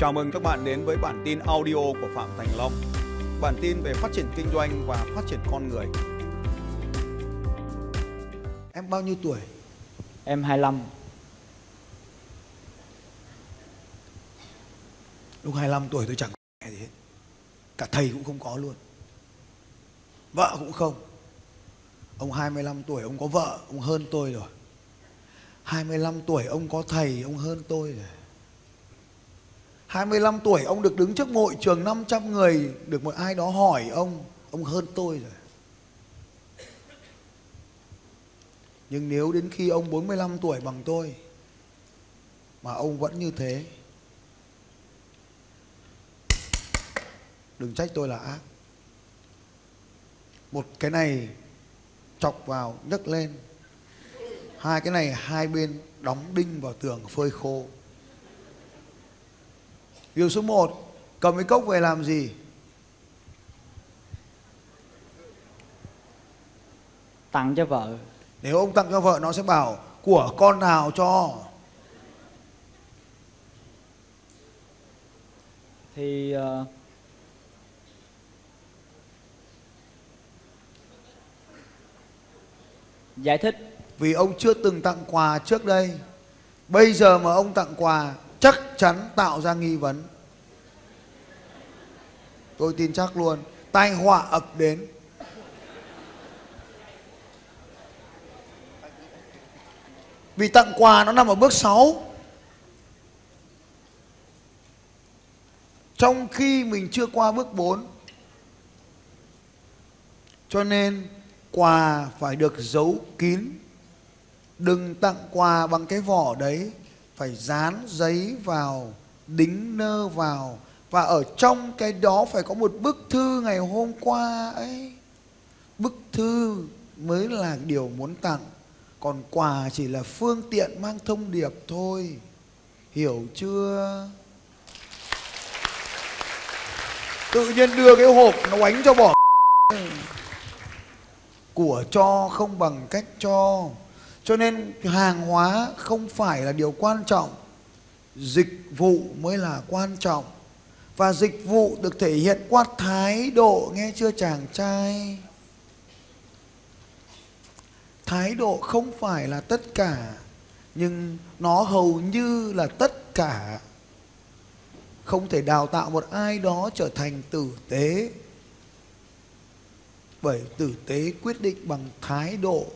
Chào mừng các bạn đến với bản tin audio của Phạm Thành Long. Bản tin về phát triển kinh doanh và phát triển con người. Em bao nhiêu tuổi? Em 25 Lúc 25 tuổi tôi chẳng có mẹ gì hết. Cả thầy cũng không có luôn. Vợ cũng không. Ông 25 tuổi ông có vợ, ông hơn tôi rồi. 25 tuổi ông có thầy, ông hơn tôi rồi. 25 tuổi ông được đứng trước hội trường 500 người, được một ai đó hỏi ông, ông hơn tôi rồi. Nhưng nếu đến khi ông 45 tuổi bằng tôi mà ông vẫn như thế đừng trách tôi là ác. Một cái này chọc vào nhấc lên. Hai cái này hai bên đóng đinh vào tường phơi khô. Điều số 1 Cầm cái cốc về làm gì? Tặng cho vợ. Nếu ông tặng cho vợ nó sẽ bảo Của con nào cho? Thì ờ, giải thích. Vì ông chưa từng tặng quà trước đây. Bây giờ mà ông tặng quà Chắc chắn tạo ra nghi vấn. Tôi tin chắc luôn. Tai họa ập đến. Vì tặng quà nó nằm ở bước 6 Trong khi mình chưa qua bước 4 Cho nên quà phải được giấu kín. Đừng tặng quà bằng cái vỏ đấy. Phải dán giấy vào, Đính nơ vào, Và ở trong cái đó phải có một bức thư ngày hôm qua ấy. Bức thư mới là điều muốn tặng, Còn quà chỉ là phương tiện mang thông điệp thôi. Hiểu chưa? Tự nhiên đưa cái hộp nó oánh cho bỏ. Của cho không bằng cách cho. Cho nên hàng hóa không phải là điều quan trọng. Dịch vụ mới là quan trọng. Và dịch vụ được thể hiện qua thái độ, nghe chưa chàng trai? Thái độ không phải là tất cả, Nhưng nó hầu như là tất cả. Không thể đào tạo một ai đó trở thành tử tế. Bởi tử tế quyết định bằng thái độ.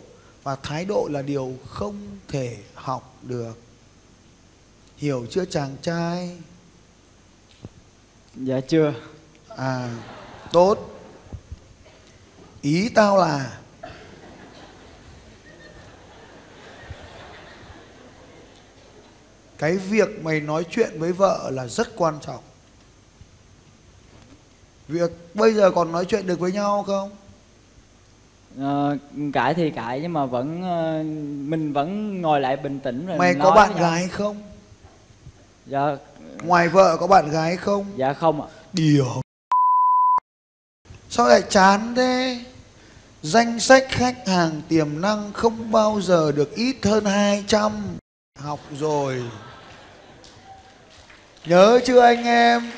Và thái độ là điều không thể học được Hiểu chưa chàng trai? dạ chưa À, tốt Ý tao là Cái việc mày nói chuyện với vợ là rất quan trọng Việc bây giờ còn nói chuyện được với nhau không? Ờ, cãi thì cãi nhưng mà vẫn ờ, mình vẫn ngồi lại bình tĩnh rồi Mày có bạn với nhau. gái không? dạ Ngoài vợ có bạn gái không? dạ không ạ Điều Sao lại chán thế? Danh sách khách hàng tiềm năng không bao giờ được ít hơn 200 Học rồi Nhớ chưa anh em?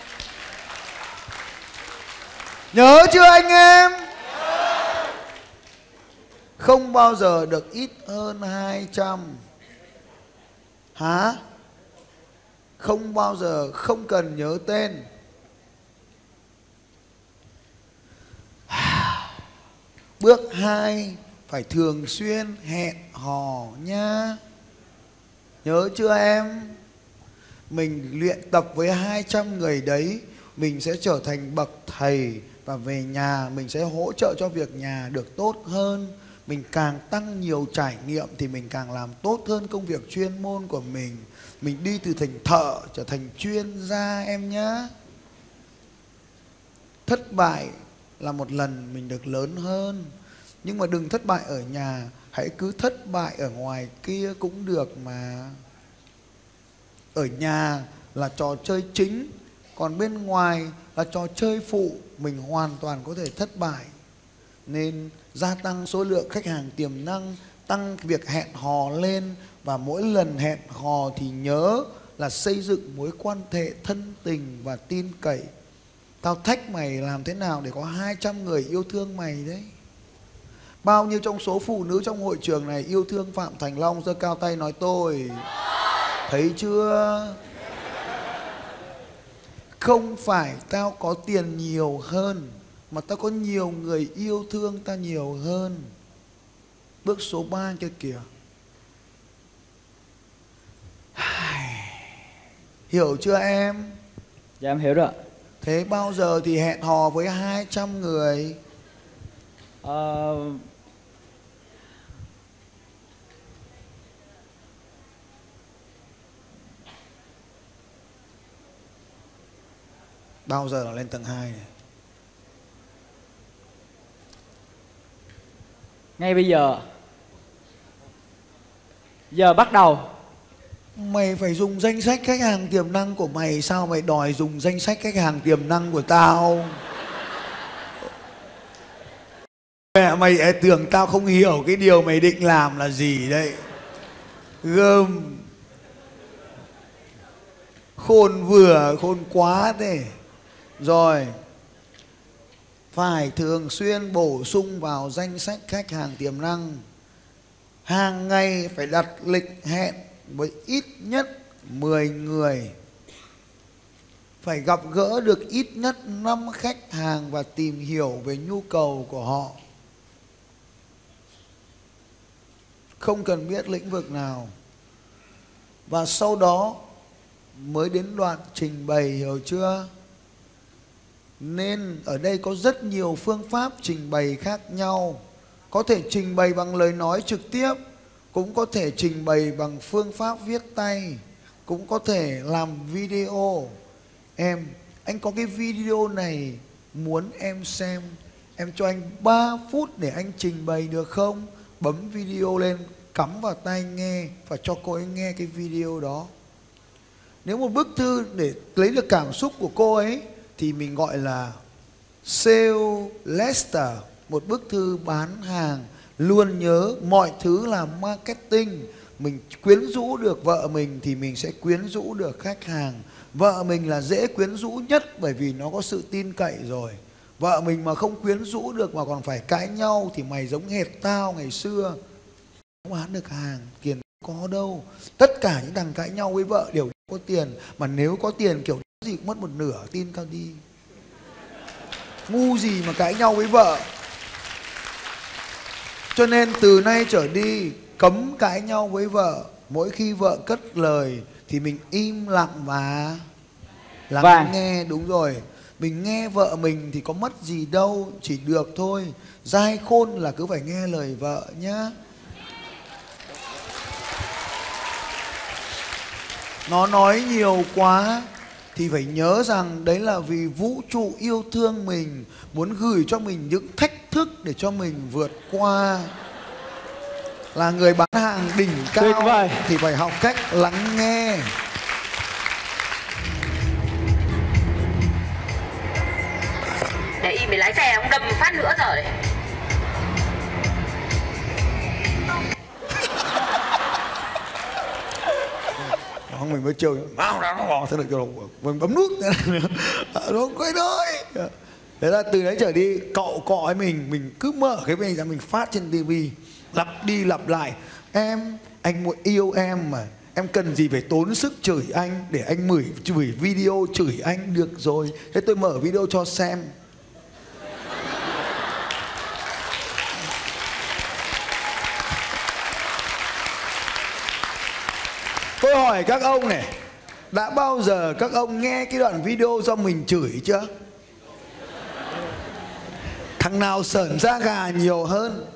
Nhớ chưa anh em? Không bao giờ được ít hơn 200 Hả? Không bao giờ không cần nhớ tên Bước 2 phải thường xuyên hẹn hò nha. Nhớ chưa em? Mình luyện tập với 200 người đấy, mình sẽ trở thành bậc thầy và về nhà mình sẽ hỗ trợ cho việc nhà được tốt hơn. Mình càng tăng nhiều trải nghiệm thì mình càng làm tốt hơn công việc chuyên môn của mình. Mình đi từ thành thợ trở thành chuyên gia em nhé. Thất bại là một lần mình được lớn hơn nhưng mà đừng thất bại ở nhà, hãy cứ thất bại ở ngoài kia cũng được mà ở nhà là trò chơi chính, còn bên ngoài là trò chơi phụ, mình hoàn toàn có thể thất bại nên gia tăng số lượng khách hàng tiềm năng, tăng việc hẹn hò lên và mỗi lần hẹn hò thì nhớ là xây dựng mối quan hệ thân tình và tin cậy. Tao thách mày làm thế nào để có 200 người yêu thương mày đấy? Bao nhiêu trong số phụ nữ trong hội trường này yêu thương phạm thành long, giơ cao tay nói tôi. Thấy chưa? Không phải tao có tiền nhiều hơn mà tao có nhiều người yêu thương ta nhiều hơn. Bước số 3 kia kìa. Hiểu chưa em? Dạ em hiểu rồi thế bao giờ thì hẹn hò với 200 người? Ờ, bao giờ là lên tầng 2 này ngay bây giờ. Giờ bắt đầu. Mày phải dùng danh sách khách hàng tiềm năng của mày, Sao mày đòi dùng danh sách khách hàng tiềm năng của tao? Mẹ mày e tưởng tao không hiểu cái điều mày định làm là gì đấy. Gơm. Khôn vừa, khôn quá thế. Rồi. Phải thường xuyên bổ sung vào danh sách khách hàng tiềm năng Hàng ngày phải đặt lịch hẹn với ít nhất 10 người phải gặp gỡ được ít nhất 5 khách hàng và tìm hiểu về nhu cầu của họ. Không cần biết lĩnh vực nào. Và sau đó mới đến đoạn trình bày, hiểu chưa? Nên ở đây có rất nhiều phương pháp trình bày khác nhau. Có thể trình bày bằng lời nói trực tiếp, cũng có thể trình bày bằng phương pháp viết tay, cũng có thể làm video. Em, anh có cái video này muốn em xem, em cho anh 3 phút để anh trình bày được không? Bấm video lên, cắm vào tai nghe và cho cô ấy nghe cái video đó. Nếu một bức thư để lấy được cảm xúc của cô ấy thì mình gọi là sale letter một bức thư bán hàng luôn nhớ mọi thứ là marketing. Mình quyến rũ được vợ mình thì mình sẽ quyến rũ được khách hàng. Vợ mình là dễ quyến rũ nhất bởi vì nó có sự tin cậy rồi. Vợ mình mà không quyến rũ được mà còn phải cãi nhau thì mày giống hệt tao ngày xưa. Không bán được hàng, tiền có đâu. Tất cả những thằng cãi nhau với vợ đều có tiền. Mà nếu có tiền, kiểu gì cũng mất một nửa tin tao đi. Ngu gì mà cãi nhau với vợ. Cho nên từ nay trở đi cấm cãi nhau với vợ. Mỗi khi vợ cất lời thì mình im lặng và lắng Vâng. nghe đúng rồi. Mình nghe vợ mình thì có mất gì đâu chỉ được thôi. Dai khôn là cứ phải nghe lời vợ nhá. Nó nói nhiều quá thì phải nhớ rằng đấy là vì vũ trụ yêu thương mình muốn gửi cho mình những thách thức để cho mình vượt qua. Là người bán hàng đỉnh cao thì phải học cách lắng nghe. Để im để lái xe ông đâm phát nữa rồi. đấy đó mình mới chơi. Mau ra nó bỏ thế được rồi mình bấm nút nó quay thôi thế là từ đấy trở đi, cậu cọ mình mình cứ mở cái mình ra, mình phát trên tivi lặp đi lặp lại. Em, anh muốn yêu em mà. Em cần gì phải tốn sức chửi anh để anh mửi, chửi video chửi anh? Được rồi. Thế tôi mở video cho xem. Tôi hỏi các ông này Đã bao giờ các ông nghe cái đoạn video do mình chửi chưa? Thằng nào sởn da gà nhiều hơn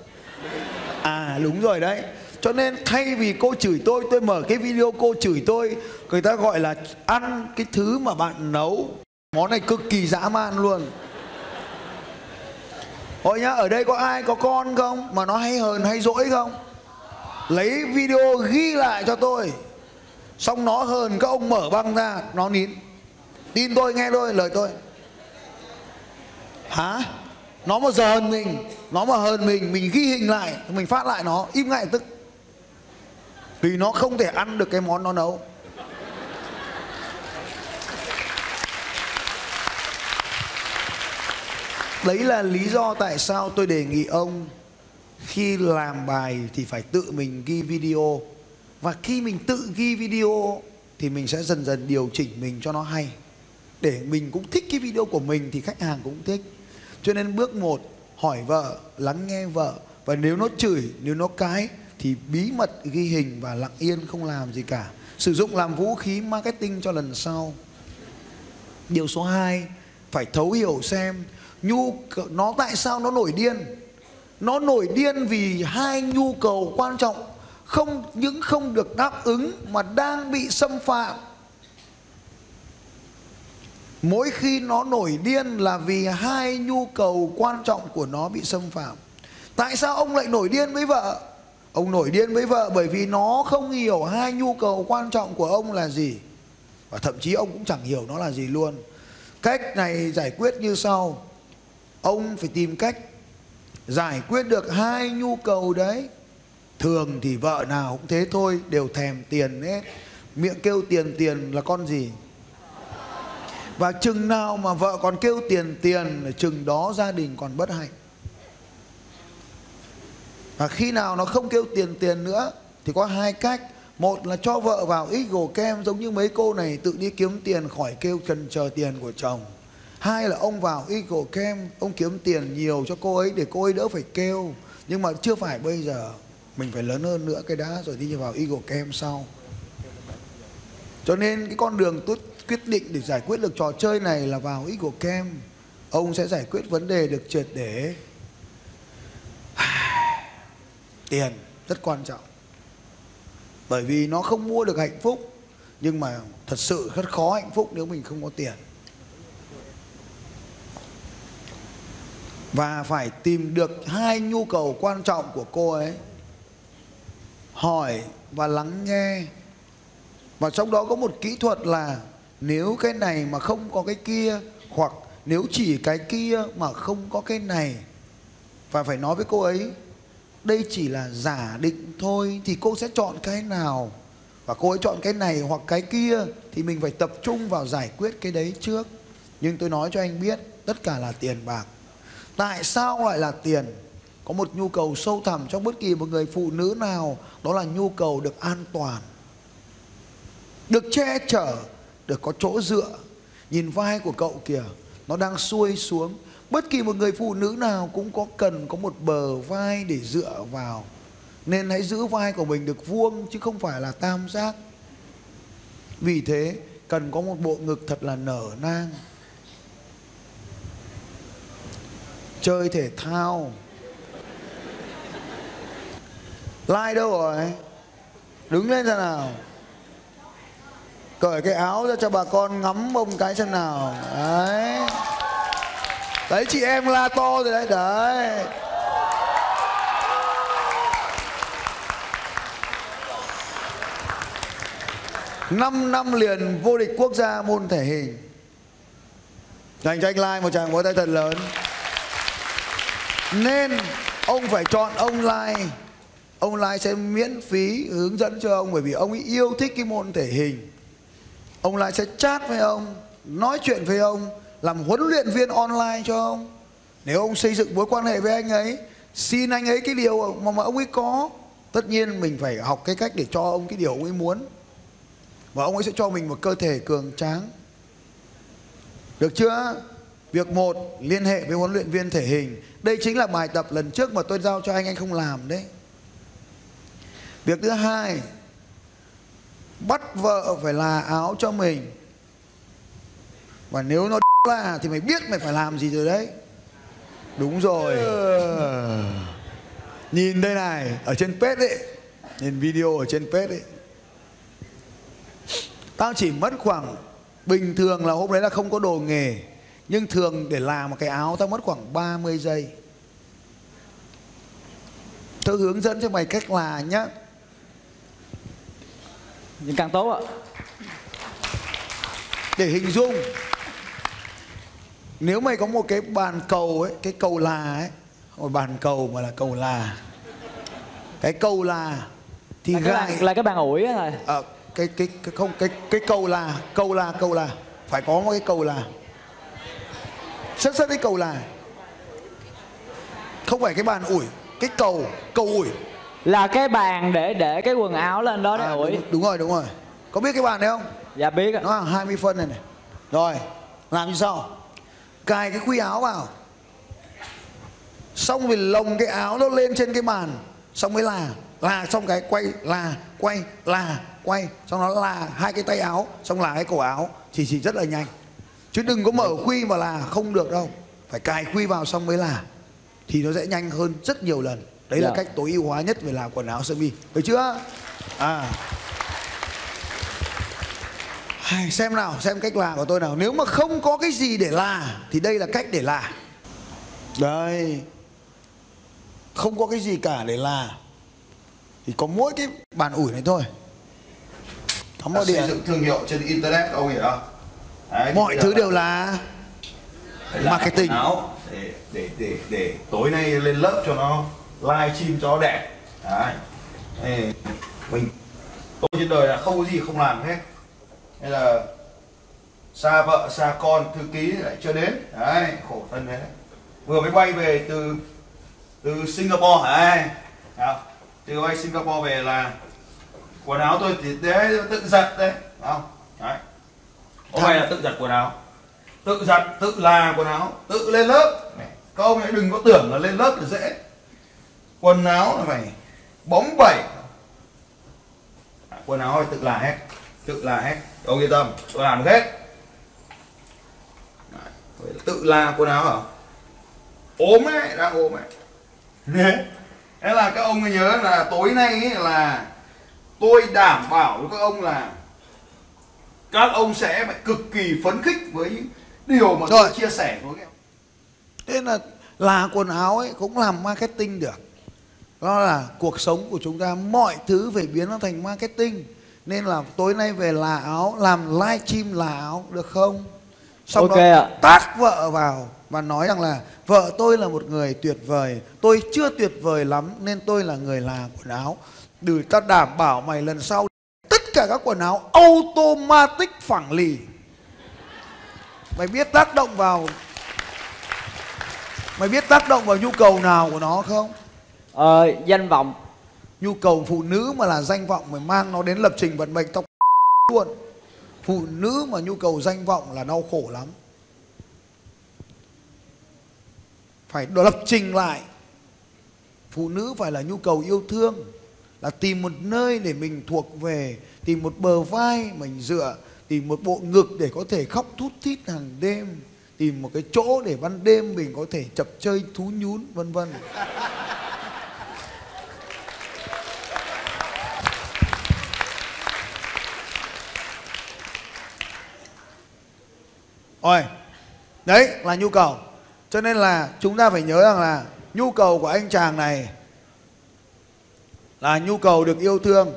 À đúng rồi đấy Cho nên thay vì cô chửi tôi Tôi mở cái video cô chửi tôi Người ta gọi là ăn cái thứ mà bạn nấu Món này cực kỳ dã man luôn Hỏi nhá, ở đây có ai có con không? Mà nó hay hờn hay dỗi không? Lấy video ghi lại cho tôi xong nó hơn các ông mở băng ra, nó nín. Tin tôi, nghe tôi, lời tôi. Hả? Nó mà giờ hơn mình, nó mà hơn mình mình ghi hình lại, mình phát lại nó, im ngay tức. Vì nó không thể ăn được cái món nó nấu. Đấy là lý do tại sao tôi đề nghị ông khi làm bài thì phải tự mình ghi video và khi mình tự ghi video thì mình sẽ dần dần điều chỉnh mình cho nó hay. Để mình cũng thích cái video của mình thì khách hàng cũng thích. Cho nên bước một, hỏi vợ, lắng nghe vợ. Và nếu nó chửi, nếu nó cái thì bí mật ghi hình và lặng yên không làm gì cả. Sử dụng làm vũ khí marketing cho lần sau. Điều số 2 phải thấu hiểu xem nhu nó tại sao nó nổi điên? Nó nổi điên vì hai nhu cầu quan trọng không, những không được đáp ứng mà đang bị xâm phạm. Mỗi khi nó nổi điên là vì hai nhu cầu quan trọng của nó bị xâm phạm. Tại sao ông lại nổi điên với vợ? Ông nổi điên với vợ bởi vì nó không hiểu hai nhu cầu quan trọng của ông là gì. Và thậm chí ông cũng chẳng hiểu nó là gì luôn. Cách này giải quyết như sau. Ông phải tìm cách giải quyết được hai nhu cầu đấy thường thì vợ nào cũng thế thôi, đều thèm tiền hết miệng kêu tiền tiền là con gì? Và chừng nào mà vợ còn kêu tiền tiền, chừng đó gia đình còn bất hạnh. Và khi nào nó không kêu tiền tiền nữa, thì có hai cách. Một là cho vợ vào Eagle Kem, giống như mấy cô này tự đi kiếm tiền khỏi kêu trần chờ tiền của chồng. Hai là ông vào Eagle Kem, ông kiếm tiền nhiều cho cô ấy để cô ấy đỡ phải kêu. Nhưng mà chưa phải bây giờ mình phải lớn hơn nữa cái đã rồi đi vào Eagle Kem sau. Cho nên cái con đường tôi quyết định để giải quyết được trò chơi này là vào Eagle Kem ông sẽ giải quyết vấn đề được triệt để. Tiền rất quan trọng. Bởi vì nó không mua được hạnh phúc, nhưng mà thật sự rất khó hạnh phúc nếu mình không có tiền. Và phải tìm được hai nhu cầu quan trọng của cô ấy hỏi và lắng nghe. Và trong đó có một kỹ thuật là nếu cái này mà không có cái kia, hoặc nếu chỉ cái kia mà không có cái này, và phải nói với cô ấy, đây chỉ là giả định thôi thì cô sẽ chọn cái nào? Và cô ấy chọn cái này hoặc cái kia thì mình phải tập trung vào giải quyết cái đấy trước. Nhưng tôi nói cho anh biết, tất cả là tiền bạc. Tại sao lại là tiền? Có một nhu cầu sâu thẳm trong bất kỳ một người phụ nữ nào, đó là nhu cầu được an toàn, được che chở, được có chỗ dựa. Nhìn vai của cậu kìa, nó đang xuôi xuống. Bất kỳ một người phụ nữ nào cũng có cần có một bờ vai để dựa vào. Nên hãy giữ vai của mình được vuông, chứ không phải là tam giác. Vì thế, cần có một bộ ngực thật là nở nang. Chơi thể thao Lai đâu rồi? Đứng lên xem nào. Cởi cái áo ra cho bà con ngắm bông cái xem nào. Đấy. Đấy, chị em la to rồi đấy đấy. Năm năm liền vô địch quốc gia môn thể hình. Dành cho anh Lai, một tràng vỗ tay thật lớn. Nên ông phải chọn ông Lai ông Lai sẽ miễn phí hướng dẫn cho ông bởi vì ông ấy yêu thích cái môn thể hình. Ông Lai sẽ chat với ông nói chuyện với ông làm huấn luyện viên online cho ông. Nếu ông xây dựng mối quan hệ với anh ấy xin anh ấy cái điều mà, mà ông ấy có. Tất nhiên mình phải học cái cách để cho ông cái điều ông ấy muốn. Và ông ấy sẽ cho mình một cơ thể cường tráng. Được chưa? Việc một liên hệ với huấn luyện viên thể hình. Đây chính là bài tập lần trước mà tôi giao cho anh anh không làm đấy việc thứ hai bắt vợ phải là áo cho mình. Và nếu nó là thì mày biết mày phải làm gì rồi đấy. Đúng rồi. Nhìn đây này ở trên page ấy nhìn video ở trên page ấy. Tao chỉ mất khoảng bình thường là hôm đấy là không có đồ nghề nhưng thường để làm một cái áo tao mất khoảng 30 giây. Tôi hướng dẫn cho mày cách là nhá nhưng càng tốt ạ. Để hình dung. Nếu mày có một cái bàn cầu ấy cái cầu là ấy một bàn cầu mà là cầu là. Cái cầu là thì là cái gài bàn, là cái bàn ủi á thầy. Ờ, cái, cái cái không cái cái cầu là cầu là cầu là. Phải có một cái cầu là. Sắp sắp cái cầu là. Không phải cái bàn ủi cái cầu cầu ủi là cái bàn để để cái quần áo lên đó để À, ủi đúng, đúng rồi đúng rồi. Có biết cái bàn đấy không? Dạ biết ạ. Nó hàng 20 phân này này. Rồi làm như sau. Cài cái khuy áo vào. Xong rồi lồng cái áo nó lên trên cái bàn. Xong mới là là xong cái quay là quay là quay. Xong nó là hai cái tay áo xong là cái cổ áo. Thì chỉ rất là nhanh. Chứ đừng có mở khuy mà là không được đâu. Phải cài khuy vào xong mới là. Thì nó sẽ nhanh hơn rất nhiều lần đấy là Dạ. cách tối ưu hóa nhất về làm quần áo sơ mi. Được chưa? À. Xem nào xem cách là của tôi nào. Nếu mà không có cái gì để là thì đây là cách để là đây. Không có cái gì cả để là thì có mỗi cái bàn ủi này thôi. Cắm vào xây điện dựng thương hiệu trên internet ông hiểu không Đấy, mọi thứ đều là làm marketing. áo để để để để tối nay lên lớp cho nó live stream cho đẹp. Đấy. Ê, mình tôi trên đời là không có gì không làm hết. Hay là xa vợ xa con thư ký lại chưa đến. Đấy khổ thân thế. Vừa mới bay về từ từ Singapore. Đấy. Từ bay Singapore về là quần áo tôi thì đấy tự giặt đấy. Không đấy. Hôm nay là tự giặt quần áo? Tự giặt tự là quần áo tự lên lớp. Các ông ấy đừng có tưởng là lên lớp là dễ quần áo là phải bóng bẩy. À, quần áo phải tự là hết tự là hết. Ông yên tâm tôi làm hết. Đấy, tự là quần áo hả? Ốm ấy đang ốm ấy. Thế là các ông nhớ là tối nay ấy là tôi đảm bảo với các ông là các ông sẽ phải cực kỳ phấn khích với điều mà tôi chia sẻ với các em. Thế là là quần áo ấy cũng làm marketing được đó là cuộc sống của chúng ta mọi thứ phải biến nó thành marketing. Nên là tối nay về là áo làm live stream là áo được không? Sau Ok đó ạ. tác vợ vào và nói rằng là vợ tôi là một người tuyệt vời tôi chưa tuyệt vời lắm nên tôi là người là quần áo. Để ta đảm bảo mày lần sau tất cả các quần áo automatic phẳng lì. Mày biết tác động vào mày biết tác động vào nhu cầu nào của nó không ờ, danh vọng. Nhu cầu phụ nữ mà là danh vọng phải mang nó đến lập trình vận mệnh tóc luôn. Phụ nữ mà nhu cầu danh vọng là đau khổ lắm. Phải lập trình lại. Phụ nữ phải là nhu cầu yêu thương là tìm một nơi để mình thuộc về tìm một bờ vai mình dựa tìm một bộ ngực để có thể khóc thút thít hàng đêm tìm một cái chỗ để ban đêm mình có thể chập chơi thú nhún vân vân. Rồi, đấy là nhu cầu. Cho nên là chúng ta phải nhớ rằng là nhu cầu của anh chàng này là nhu cầu được yêu thương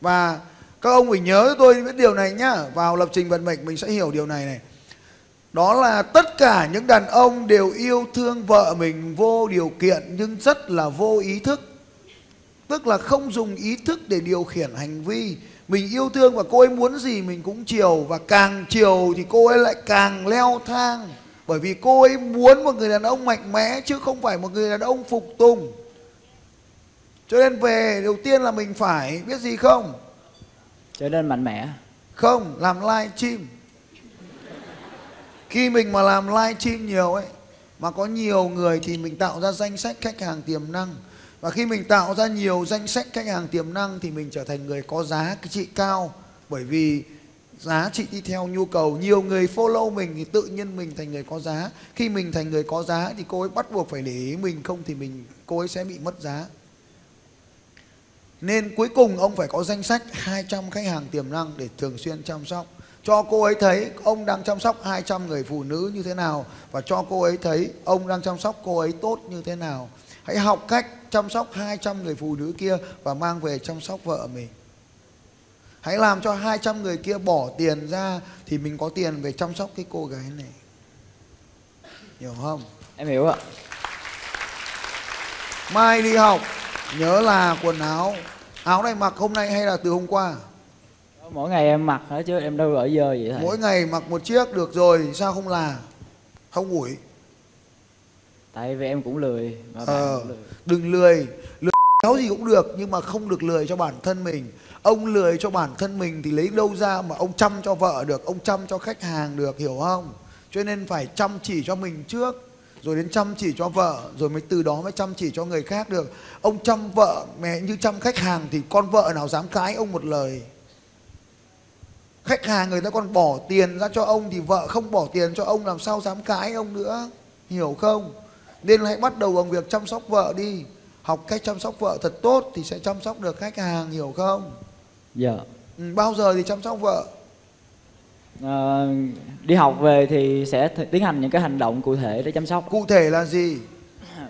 và các ông phải nhớ tôi biết điều này nhá. Vào lập trình vận mệnh mình sẽ hiểu điều này này. Đó là tất cả những đàn ông đều yêu thương vợ mình vô điều kiện nhưng rất là vô ý thức. Tức là không dùng ý thức để điều khiển hành vi mình yêu thương và cô ấy muốn gì mình cũng chiều. Và càng chiều thì cô ấy lại càng leo thang. Bởi vì cô ấy muốn một người đàn ông mạnh mẽ Chứ không phải một người đàn ông phục tùng. Cho nên về đầu tiên là mình phải biết gì không? Trở nên mạnh mẽ. Không, làm live stream. Khi mình mà làm live stream nhiều ấy Mà có nhiều người thì mình tạo ra danh sách khách hàng tiềm năng và khi mình tạo ra nhiều danh sách khách hàng tiềm năng Thì mình trở thành người có giá trị cao Bởi vì giá trị đi theo nhu cầu, Nhiều người follow mình thì tự nhiên mình thành người có giá Khi mình thành người có giá thì cô ấy bắt buộc phải để ý mình, Không thì mình, cô ấy sẽ bị mất giá nên cuối cùng ông phải có danh sách 200 khách hàng tiềm năng để thường xuyên chăm sóc. Cho cô ấy thấy ông đang chăm sóc 200 người phụ nữ như thế nào và cho cô ấy thấy ông đang chăm sóc cô ấy tốt như thế nào. Hãy học cách chăm sóc 200 người phụ nữ kia và mang về chăm sóc vợ mình. Hãy làm cho 200 người kia bỏ tiền ra thì mình có tiền về chăm sóc cái cô gái này. Hiểu không? em hiểu ạ Mai đi học nhớ là quần áo áo này mặc hôm nay hay là từ hôm qua? mỗi ngày em mặc hả chứ em đâu ở dơ vậy thầy Mỗi ngày mặc một chiếc được rồi sao không là? Không ủi. Tại vì em cũng lười mà bạn Ờ, cũng lười. đừng lười. Lười kéo gì cũng được nhưng mà không được lười cho bản thân mình. Ông lười cho bản thân mình thì lấy đâu ra mà ông chăm cho vợ được ông chăm cho khách hàng được hiểu không? Cho nên phải chăm chỉ cho mình trước rồi đến chăm chỉ cho vợ rồi mới từ đó mới chăm chỉ cho người khác được. Ông chăm vợ mẹ như chăm khách hàng thì con vợ nào dám cãi ông một lời? Khách hàng người ta còn bỏ tiền ra cho ông thì vợ không bỏ tiền cho ông làm sao dám cãi ông nữa? Hiểu không nên hãy bắt đầu bằng việc chăm sóc vợ đi. Học cách chăm sóc vợ thật tốt thì sẽ chăm sóc được khách hàng hiểu không? Dạ. Ừ, bao giờ thì chăm sóc vợ? Ờ, đi học về thì sẽ tiến hành những cái hành động cụ thể để chăm sóc. Cụ thể là gì?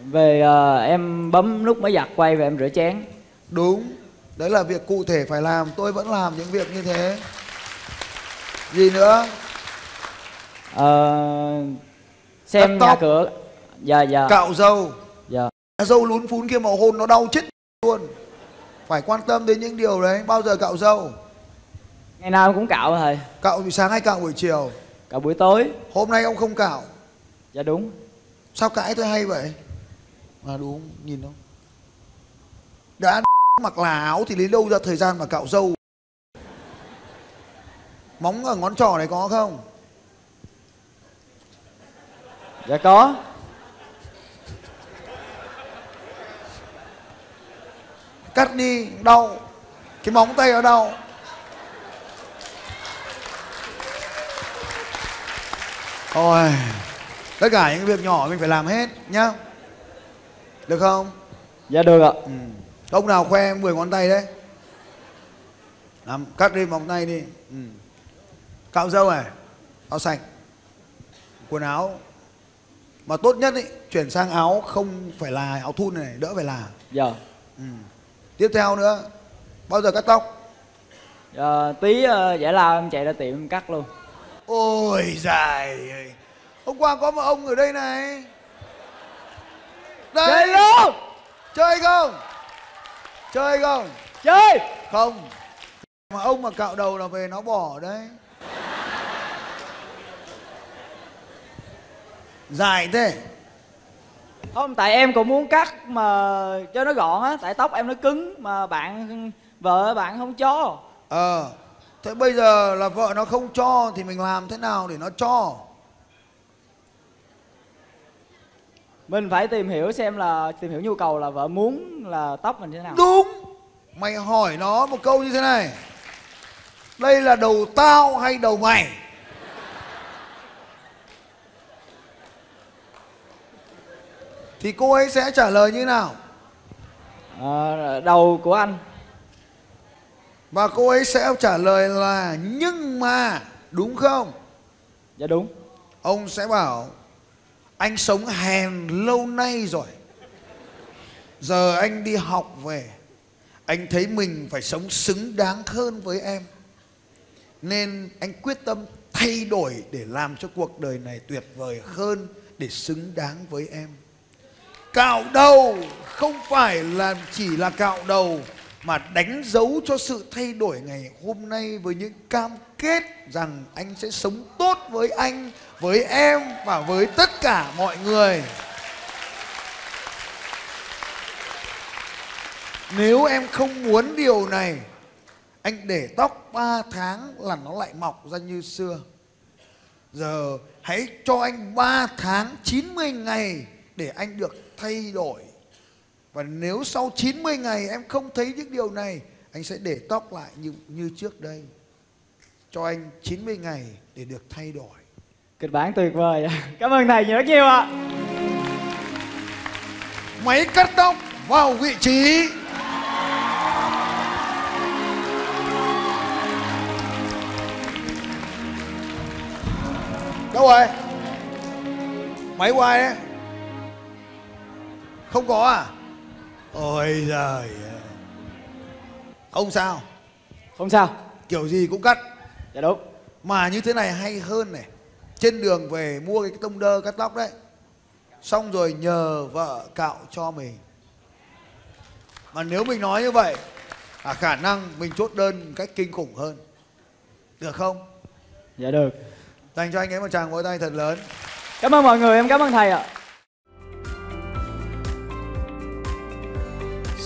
Về ờ, em bấm nút máy giặt quay và em rửa chén. Đúng. Đấy là việc cụ thể phải làm. Tôi vẫn làm những việc như thế. Gì nữa? Ờ, xem Cắt nhà tóc. cửa dạ dạ. Cạo râu. Dạ. Râu lún phún kia mà hôn nó đau chết luôn. Phải quan tâm đến những điều đấy bao giờ cạo râu? Ngày nào cũng cạo thầy cạo buổi sáng hay cạo buổi chiều. Cạo buổi tối. Hôm nay ông không cạo. Dạ đúng. Sao cãi tôi hay vậy? Mà đúng nhìn không đã mặc là áo thì lấy đâu ra thời gian mà cạo râu? Móng ở ngón trỏ này có không? Dạ có cắt đi đau. Cái móng tay nó đau. Ôi, tất cả những việc nhỏ mình phải làm hết nhá. Được không? Dạ được ạ. Ừ. ông nào khoe 10 ngón tay đấy. Làm cắt đi móng tay đi. Ừ. cạo râu này áo sạch. Quần áo. Mà tốt nhất ý, chuyển sang áo không phải là áo thun này đỡ phải là. Dạ. Ừ. tiếp theo nữa bao giờ cắt tóc? Ờ, tí ờ, giải lao em chạy ra tiệm em cắt luôn. Ôi dài hôm qua có một ông ở đây này. Đây. Chơi luôn. Chơi không? Chơi không? Chơi. Không. Mà ông mà cạo đầu là về nó bỏ đấy. Dài thế không tại em cũng muốn cắt mà cho nó gọn á tại tóc em nó cứng mà bạn vợ bạn không cho. Ờ thế bây giờ là vợ nó không cho thì mình làm thế nào để nó cho? Mình phải tìm hiểu xem là tìm hiểu nhu cầu là vợ muốn là tóc mình thế nào. Đúng. Mày hỏi nó một câu như thế này. Đây là đầu tao hay đầu mày thì cô ấy sẽ trả lời như nào? Ờ, đầu của anh. Và cô ấy sẽ trả lời là nhưng mà đúng không? Dạ đúng. Ông sẽ bảo anh sống hèn lâu nay rồi. Giờ anh đi học về anh thấy mình phải sống xứng đáng hơn với em. Nên anh quyết tâm thay đổi để làm cho cuộc đời này tuyệt vời hơn để xứng đáng với em cạo đầu không phải là chỉ là cạo đầu mà đánh dấu cho sự thay đổi ngày hôm nay với những cam kết rằng anh sẽ sống tốt với anh, với em và với tất cả mọi người. Nếu em không muốn điều này, anh để tóc 3 tháng là nó lại mọc ra như xưa. Giờ hãy cho anh 3 tháng 90 ngày để anh được thay đổi. Và nếu sau 90 ngày em không thấy những điều này, anh sẽ để tóc lại như như trước đây. Cho anh 90 ngày để được thay đổi. kịch bản tuyệt vời cảm ơn thầy nhiều rất nhiều ạ Máy cắt tóc vào vị trí. Đâu rồi? Máy ai đấy? Không có à? Ôi giời ơi. Không sao, không sao kiểu gì cũng cắt. dạ đúng Mà như thế này hay hơn này. Trên đường về mua cái tông đơ cắt tóc đấy. Xong rồi nhờ vợ cạo cho mình. Mà nếu mình nói như vậy, à, khả năng mình chốt đơn một cách kinh khủng hơn. Được không? dạ được Dành cho anh ấy một tràng vỗ tay thật lớn. cảm ơn mọi người em cảm ơn thầy ạ